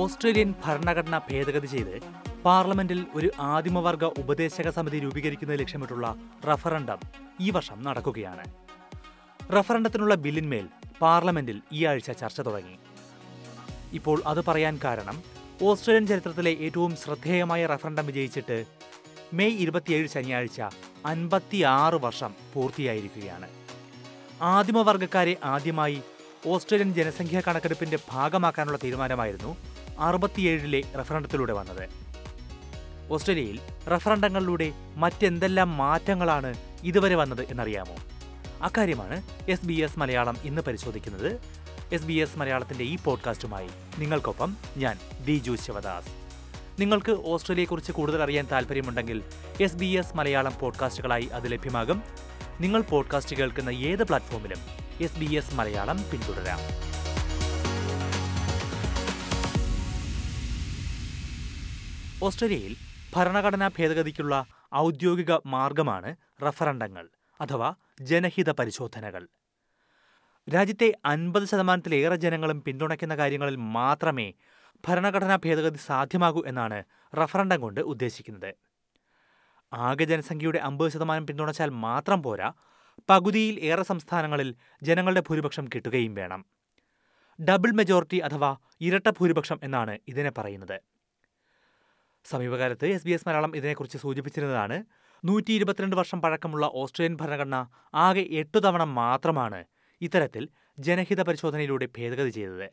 Australian ഭരണഘടന ഭേദഗതി ചെയ്ത് പാർലമെന്റിൽ ഒരു ആദിമവർഗ ഉപദേശക സമിതി രൂപീകരിക്കുന്നത് ലക്ഷ്യമിട്ടുള്ള റഫറണ്ടം ഈ വർഷം നടക്കുകയാണ്. റഫറണ്ടത്തിനുള്ള ബില്ലിന്മേൽ പാർലമെന്റിൽ ഈ ആഴ്ച ചർച്ച തുടങ്ങി. ഇപ്പോൾ അത് പറയാൻ കാരണം ഓസ്ട്രേലിയൻ ചരിത്രത്തിലെ ഏറ്റവും ശ്രദ്ധേയമായ റഫറണ്ടം വിജയിച്ചിട്ട് മെയ് ഇരുപത്തിയേഴ് ശനിയാഴ്ച അൻപത്തിയാറ് വർഷം പൂർത്തിയായിരിക്കുകയാണ്. ആദിമവർഗക്കാരെ ആദ്യമായി ഓസ്ട്രേലിയൻ ജനസംഖ്യാ കണക്കെടുപ്പിന്റെ ഭാഗമാക്കാനുള്ള തീരുമാനമായിരുന്നു അറുപത്തിയേഴിലെ റഫറണ്ടത്തിലൂടെ വന്നത്. ഓസ്ട്രേലിയയിൽ റഫറണ്ടങ്ങളിലൂടെ മറ്റെന്തെല്ലാം മാറ്റങ്ങളാണ് ഇതുവരെ വന്നത് എന്നറിയാമോ? അക്കാര്യമാണ് എസ് ബി എസ് മലയാളം ഇന്ന് പരിശോധിക്കുന്നത്. എസ് ബി എസ് മലയാളത്തിന്റെ ഈ പോഡ്കാസ്റ്റുമായി നിങ്ങൾക്കൊപ്പം ഞാൻ ദിജു ശിവദാസ്. നിങ്ങൾക്ക് ഓസ്ട്രേലിയയെക്കുറിച്ച് കൂടുതൽ അറിയാൻ താല്പര്യമുണ്ടെങ്കിൽ എസ് ബി എസ് മലയാളം പോഡ്കാസ്റ്റുകളായി അത് ലഭ്യമാകും. നിങ്ങൾ പോഡ്കാസ്റ്റ് കേൾക്കുന്ന ഏത് പ്ലാറ്റ്ഫോമിലും എസ് ബി എസ് മലയാളം പിന്തുടരാം. ഓസ്ട്രേലിയയിൽ ഭരണഘടനാ ഭേദഗതിക്കുള്ള ഔദ്യോഗിക മാർഗമാണ് റഫറണ്ടങ്ങൾ അഥവാ ജനഹിത പരിശോധനകൾ. രാജ്യത്തെ അൻപത് ശതമാനത്തിലേറെ ജനങ്ങളും പിന്തുണയ്ക്കുന്ന കാര്യങ്ങളിൽ മാത്രമേ ഭരണഘടനാ ഭേദഗതി സാധ്യമാകൂ എന്നാണ് റഫറണ്ടം കൊണ്ട് ഉദ്ദേശിക്കുന്നത്. ആകെ ജനസംഖ്യയുടെ അമ്പത് ശതമാനം പിന്തുണച്ചാൽ മാത്രം പോരാ പകുതിയിൽ ഏറെ സംസ്ഥാനങ്ങളിൽ ജനങ്ങളുടെ ഭൂരിപക്ഷം കിട്ടുകയും വേണം. ഡബിൾ മെജോറിറ്റി അഥവാ ഇരട്ട ഭൂരിപക്ഷം എന്നാണ് ഇതിനെ പറയുന്നത്. സമീപകാലത്ത് എസ് ബി എസ് മലയാളം ഇതിനെക്കുറിച്ച് സൂചിപ്പിച്ചിരുന്നതാണ് നൂറ്റി ഇരുപത്തിരണ്ട് വർഷം പഴക്കമുള്ള ഓസ്ട്രേലിയൻ ഭരണഘടന ആകെ എട്ടു തവണ മാത്രമാണ് ഇത്തരത്തിൽ ജനഹിത പരിശോധനയിലൂടെ ഭേദഗതി ചെയ്തത്.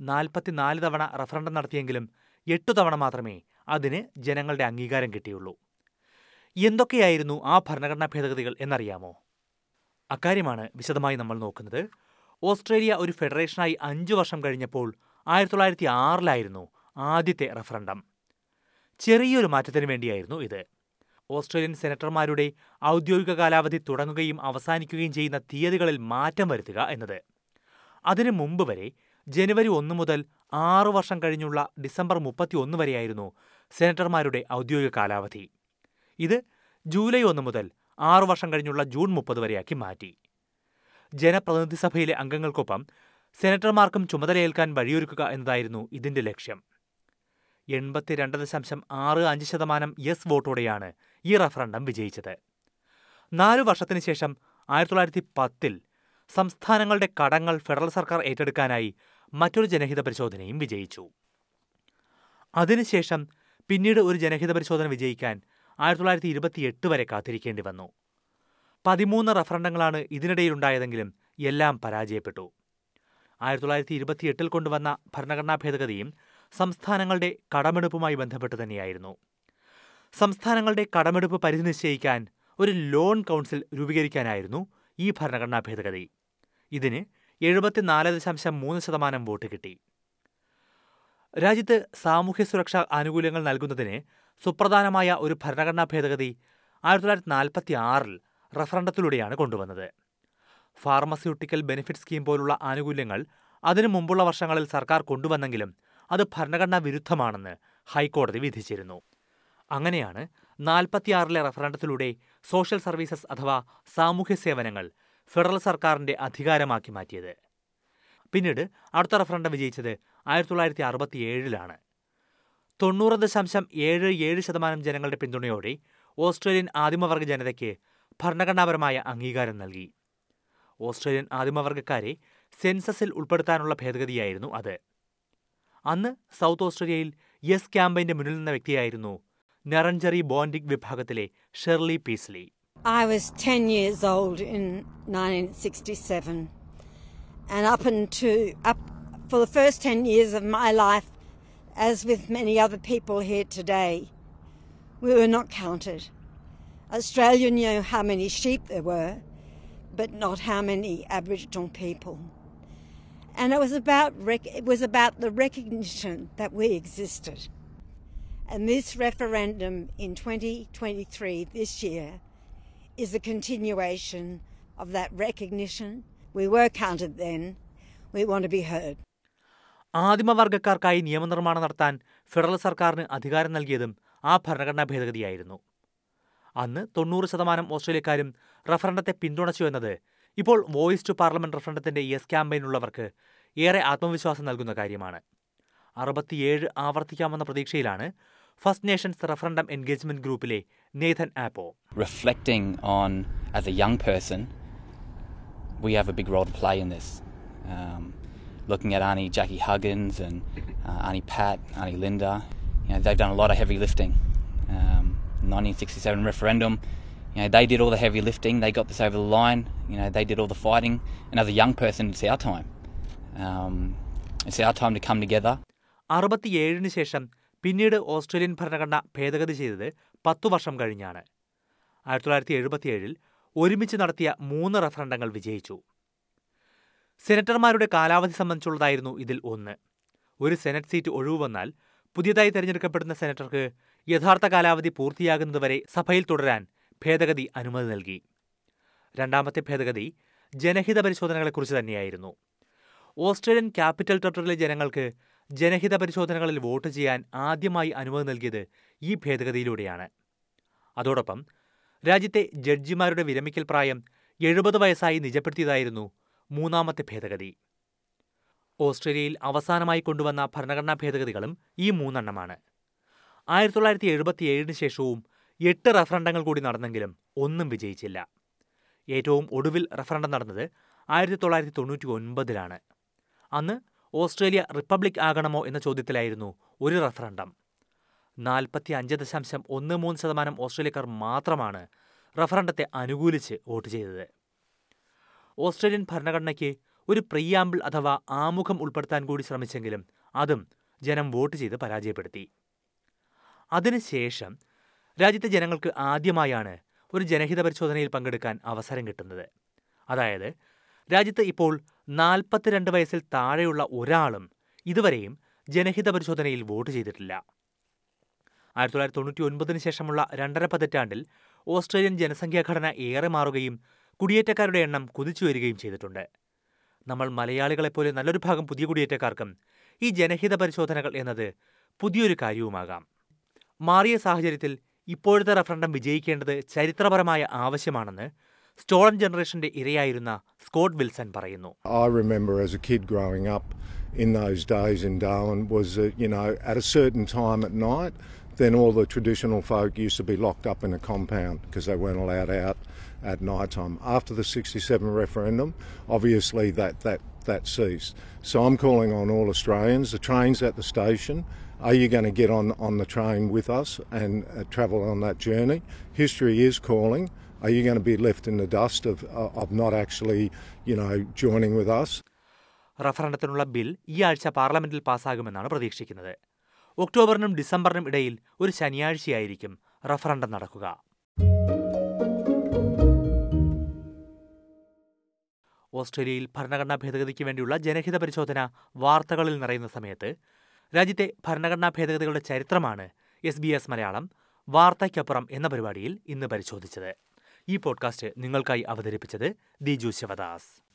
നാൽപ്പത്തിനാല് തവണ റഫറണ്ടം നടത്തിയെങ്കിലും എട്ടു തവണ മാത്രമേ അതിന് ജനങ്ങളുടെ അംഗീകാരം കിട്ടിയുള്ളൂ. എന്തൊക്കെയായിരുന്നു ആ ഭരണഘടനാ ഭേദഗതികൾ എന്നറിയാമോ? അക്കാര്യമാണ് വിശദമായി നമ്മൾ നോക്കുന്നത്. ഓസ്ട്രേലിയ ഒരു ഫെഡറേഷനായി അഞ്ചു വർഷം കഴിഞ്ഞപ്പോൾ ആയിരത്തി തൊള്ളായിരത്തി ആറിലായിരുന്നു ആദ്യത്തെ റഫറണ്ടം ചെറിയൊരു മാറ്റത്തിന് വേണ്ടിയായിരുന്നു ഇത്. ഓസ്ട്രേലിയൻ സെനറ്റർമാരുടെ ഔദ്യോഗിക കാലാവധി തുടങ്ങുകയും അവസാനിക്കുകയും ചെയ്യുന്ന തീയതികളിൽ മാറ്റം വരുത്തുക എന്നത്. അതിനു മുമ്പ് വരെ ജനുവരി ഒന്ന് മുതൽ ആറു വർഷം കഴിഞ്ഞുള്ള ഡിസംബർ മുപ്പത്തി ഒന്ന് വരെയായിരുന്നു സെനറ്റർമാരുടെ ഔദ്യോഗിക കാലാവധി. ഇത് ജൂലൈ ഒന്ന് മുതൽ ആറു വർഷം കഴിഞ്ഞുള്ള ജൂൺ മുപ്പത് വരെയാക്കി മാറ്റി. ജനപ്രതിനിധി സഭയിലെ അംഗങ്ങൾക്കൊപ്പം സെനറ്റർമാർക്കും ചുമതലയേൽക്കാൻ വഴിയൊരുക്കുക എന്നതായിരുന്നു ഇതിന്റെ ലക്ഷ്യം. എൺപത്തിരണ്ട് ദശാംശം ആറ് അഞ്ച് ശതമാനം യെസ് വോട്ടോടെയാണ് ഈ റഫറണ്ടം വിജയിച്ചത്. നാലു വർഷത്തിന് ശേഷം ആയിരത്തി തൊള്ളായിരത്തി പത്തിൽ സംസ്ഥാനങ്ങളുടെ കടങ്ങൾ ഫെഡറൽ സർക്കാർ ഏറ്റെടുക്കാനായി മറ്റൊരു ജനഹിത പരിശോധനയും വിജയിച്ചു. അതിനുശേഷം പിന്നീട് ഒരു ജനഹിത പരിശോധന വിജയിക്കാൻ ആയിരത്തി തൊള്ളായിരത്തി ഇരുപത്തിയെട്ട് വരെ കാത്തിരിക്കേണ്ടി വന്നു. പതിമൂന്ന് റഫറണ്ടങ്ങളാണ് ഇതിനിടയിലുണ്ടായതെങ്കിലും എല്ലാം പരാജയപ്പെട്ടു. ആയിരത്തി തൊള്ളായിരത്തി ഇരുപത്തിയെട്ടിൽ കൊണ്ടുവന്ന ഭരണഘടനാ ഭേദഗതിയും സംസ്ഥാനങ്ങളുടെ കടമെടുപ്പുമായി ബന്ധപ്പെട്ട് തന്നെയായിരുന്നു. സംസ്ഥാനങ്ങളുടെ കടമെടുപ്പ് പരിധി നിശ്ചയിക്കാൻ ഒരു ലോൺ കൗൺസിൽ രൂപീകരിക്കാനായിരുന്നു ഈ ഭരണഘടനാ ഭേദഗതി. ഇതിന് എഴുപത്തിനാല് ദശാംശം മൂന്ന് ശതമാനം വോട്ട് കിട്ടി. രാജ്യത്ത് സാമൂഹ്യ സുരക്ഷാ ആനുകൂല്യങ്ങൾ നൽകുന്നതിന് സുപ്രധാനമായ ഒരു ഭരണഘടനാ ഭേദഗതി ആയിരത്തി തൊള്ളായിരത്തി നാൽപ്പത്തി ആറിൽ റഫറണ്ടത്തിലൂടെയാണ് കൊണ്ടുവന്നത്. ഫാർമസ്യൂട്ടിക്കൽ ബെനിഫിറ്റ് സ്കീം പോലുള്ള ആനുകൂല്യങ്ങൾ അതിനു മുമ്പുള്ള വർഷങ്ങളിൽ സർക്കാർ കൊണ്ടുവന്നെങ്കിലും അത് ഭരണഘടനാ വിരുദ്ധമാണെന്ന് ഹൈക്കോടതി വിധിച്ചിരുന്നു. അങ്ങനെയാണ് നാൽപ്പത്തിയാറിലെ റഫറൻഡത്തിലൂടെ സോഷ്യൽ സർവീസസ് അഥവാ സാമൂഹ്യ സേവനങ്ങൾ ഫെഡറൽ സർക്കാരിന്റെ അധികാരമാക്കി മാറ്റിയത്. പിന്നീട് അടുത്ത റഫറൻഡം വിജയിച്ചത് ആയിരത്തി തൊള്ളായിരത്തി അറുപത്തിയേഴിലാണ് തൊണ്ണൂറ് ദശാംശം ഏഴ് ഏഴ് ശതമാനം ജനങ്ങളുടെ പിന്തുണയോടെ ഓസ്ട്രേലിയൻ ആദിമവർഗ ജനതയ്ക്ക് ഭരണഘടനാപരമായ അംഗീകാരം നൽകി. ഓസ്ട്രേലിയൻ ആദിമവർഗക്കാരെ സെൻസസിൽ ഉൾപ്പെടുത്താനുള്ള ഭേദഗതിയായിരുന്നു അത്. അന്ന് സൗത്ത് ഓസ്ട്രേലിയയിൽ യെസ് ക്യാമ്പയിന്റെ മുന്നിൽ നിന്ന വ്യക്തിയായിരുന്നു നെറഞ്ചറി ബോണ്ടിക് വിഭാഗത്തിലെ Shirley Peasley I was 10 years old in 1967 and up into up for the first 10 years of my life as with many other people here today we were not counted Australia knew how many sheep there were but not how many aboriginal people And it was about rec- it was about the recognition that we existed and this referendum in 2023 this year is a continuation of that recognition. We were counted then. We want to be heard. ആദിമവർഗക്കാർക്കായി നിയമനിർമ്മാണം നടത്താൻ federal സർക്കാരിന് അധികാരം നൽകിയതും ആ ഭരണഘടനാ ഭേദഗതിയായിരുന്നു അന്ന് തൊണ്ണൂറ് ശതമാനം ഓസ്ട്രേലിയക്കാരും റഫറണ്ടത്തെ പിന്തുണച്ചു എന്നത് ഇപ്പോൾ വോയിസ് ടു പാർലമെന്റ് റഫണ്ടത്തിന്റെ യെസ് ക്യാമ്പയിൻ ഉള്ളവർക്ക് ഏറെ ആത്മവിശ്വാസം നൽകുന്ന കാര്യമാണ്. അറുപത്തിയേഴ് ആവർത്തിക്കാമെന്ന പ്രതീക്ഷയിലാണ് ഫസ്റ്റ് നേഷൻസ് റഫറൻഡം എൻഗേജ്മെന്റ് ഗ്രൂപ്പിലെ Nathan Appo. Reflecting on as a young person we have a big role play in this looking at aunty Jackie Huggins and aunty Pat aunty Linda that done a lot of heavy lifting 1967 referendum you know, they did all the heavy lifting. They got this over the line. You know, they did all the fighting. And as a young person, it's our time. Um, it's our time to come together. അറുപത്തിയേഴിന് ശേഷം പിന്നീട് Australian ഭരണഘടന ഭേദഗതി ചെയ്തത് പത്തു വർഷം കഴിഞ്ഞാണ് ആയിരത്തി തൊള്ളായിരത്തി എഴുപത്തിയേഴിൽ ഒരുമിച്ച് നടത്തിയ മൂന്ന് റഫറണ്ടങ്ങൾ വിജയിച്ചു സെനറ്റർമാരുടെ കാലാവധി സംബന്ധിച്ചുള്ളതായിരുന്നു ഇതിൽ ഒന്ന് ഒരു സെനറ്റ് സീറ്റ് ഒഴിവ് വന്നാൽ പുതിയതായി തെരഞ്ഞെടുക്കപ്പെടുന്ന സെനറ്റർക്ക് യഥാർത്ഥ കാലാവധി പൂർത്തിയാകുന്നതുവരെ സഭയിൽ തുടരാൻ ഭേദഗതി അനുമതി നൽകി. രണ്ടാമത്തെ ഭേദഗതി ജനഹിത പരിശോധനകളെക്കുറിച്ച് തന്നെയായിരുന്നു. ഓസ്ട്രേലിയൻ ക്യാപിറ്റൽ ടെറിട്ടറിയിലെ ജനങ്ങൾക്ക് ജനഹിത പരിശോധനകളിൽ വോട്ട് ചെയ്യാൻ ആദ്യമായി അനുമതി നൽകിയത് ഈ ഭേദഗതിയിലൂടെയാണ്. അതോടൊപ്പം രാജ്യത്തെ ജഡ്ജിമാരുടെ വിരമിക്കൽ പ്രായം എഴുപത് വയസ്സായി നിജപ്പെടുത്തിയതായിരുന്നു മൂന്നാമത്തെ ഭേദഗതി. ഓസ്ട്രേലിയയിൽ അവസാനമായി കൊണ്ടുവന്ന ഭരണഘടനാ ഭേദഗതികളും ഈ മൂന്നെണ്ണമാണ്. ആയിരത്തി തൊള്ളായിരത്തി എഴുപത്തിയേഴിന് ശേഷവും എട്ട് റഫറണ്ടങ്ങൾ കൂടി നടന്നെങ്കിലും ഒന്നും വിജയിച്ചില്ല. ഏറ്റവും ഒടുവിൽ റഫറണ്ടം നടന്നത് ആയിരത്തി തൊള്ളായിരത്തി തൊണ്ണൂറ്റി ഒൻപതിലാണ് അന്ന് ഓസ്ട്രേലിയ റിപ്പബ്ലിക് ആകണമോ എന്ന ചോദ്യത്തിലായിരുന്നു ഒരു റഫറണ്ടം. നാൽപ്പത്തി അഞ്ച് ദശാംശം ഒന്ന് മൂന്ന് ശതമാനം ഓസ്ട്രേലിയക്കാർ മാത്രമാണ് റഫറണ്ടത്തെ അനുകൂലിച്ച് വോട്ട് ചെയ്തത്. ഓസ്ട്രേലിയൻ ഭരണഘടനയ്ക്ക് ഒരു പ്രിയാമ്പിൾ അഥവാ ആമുഖം ഉൾപ്പെടുത്താൻ കൂടി ശ്രമിച്ചെങ്കിലും അതും ജനം വോട്ട് ചെയ്ത് പരാജയപ്പെടുത്തി. അതിനുശേഷം രാജ്യത്തെ ജനങ്ങൾക്ക് ആദ്യമായാണ് ഒരു ജനഹിത പരിശോധനയിൽ പങ്കെടുക്കാൻ അവസരം കിട്ടുന്നത്. അതായത് രാജ്യത്ത് ഇപ്പോൾ നാൽപ്പത്തിരണ്ട് വയസ്സിൽ താഴെയുള്ള ഒരാളും ഇതുവരെയും ജനഹിത പരിശോധനയിൽ വോട്ട് ചെയ്തിട്ടില്ല. ആയിരത്തി തൊള്ളായിരത്തി തൊണ്ണൂറ്റി ഒൻപതിന് ശേഷമുള്ള രണ്ടര പതിറ്റാണ്ടിൽ ഓസ്ട്രേലിയൻ ജനസംഖ്യാ ഘടന ഏറെ മാറുകയും കുടിയേറ്റക്കാരുടെ എണ്ണം കുതിച്ചു വരികയും ചെയ്തിട്ടുണ്ട്. നമ്മൾ മലയാളികളെപ്പോലെ നല്ലൊരു ഭാഗം പുതിയ കുടിയേറ്റക്കാർക്കും ഈ ജനഹിത പരിശോധനകൾ എന്നത് പുതിയൊരു കാര്യവുമാകാം. മാറിയ സാഹചര്യത്തിൽ ഇപ്പോഴത്തെ റഫറണ്ടം വിജയിക്കേണ്ടത് ചരിത്രപരമായ ആവശ്യമാണെന്ന് സ്റ്റോളൻ ജനറേഷന്റെ ഇരയായിരുന്ന സ്കോട്ട് വിൽസൺ പറയുന്നു I remember as a kid growing up in those days in Darwin was that, you know, at a certain time at night, then all the traditional folk used to be locked up in a compound because they weren't allowed out at night time. After the 67 referendum, obviously that, that, that ceased. So I'm calling on all Australians, the train's at the station. Are you going to get on, on the train with us and uh, travel on that journey? History is calling. Are you going to be left in the dust of, of not actually, you know, joining with us? റഫറണ്ടത്തിനുള്ള bill ഈ ആഴ്ച പാർലമെന്റിൽ പാസ്സാകുമെന്നാണ് പ്രതീക്ഷിക്കുന്നത് ഒക്ടോബറിനും ഡിസംബറിനും ഇടയിൽ ഒരു ശനിയാഴ്ചയായിരിക്കും referendum നടക്കുക ഓസ്ട്രേലിയയിൽ ഭരണഘടനാ ഭേദഗതിക്ക് വേണ്ടിയുള്ള ജനഹിത പരിശോധന വാർത്തകളിൽ നിറയുന്ന സമയത്ത് രാജ്യത്തെ ഭരണഘടനാ ഭേദഗതികളുടെ ചരിത്രമാണ് എസ് ബി എസ് മലയാളം വാർത്തയ്ക്കപ്പുറം എന്ന പരിപാടിയിൽ ഇന്ന് പരിശോധിച്ചത്. ഈ പോഡ്കാസ്റ്റ് നിങ്ങൾക്കായി അവതരിപ്പിച്ചത് ദിജു ശിവദാസ്.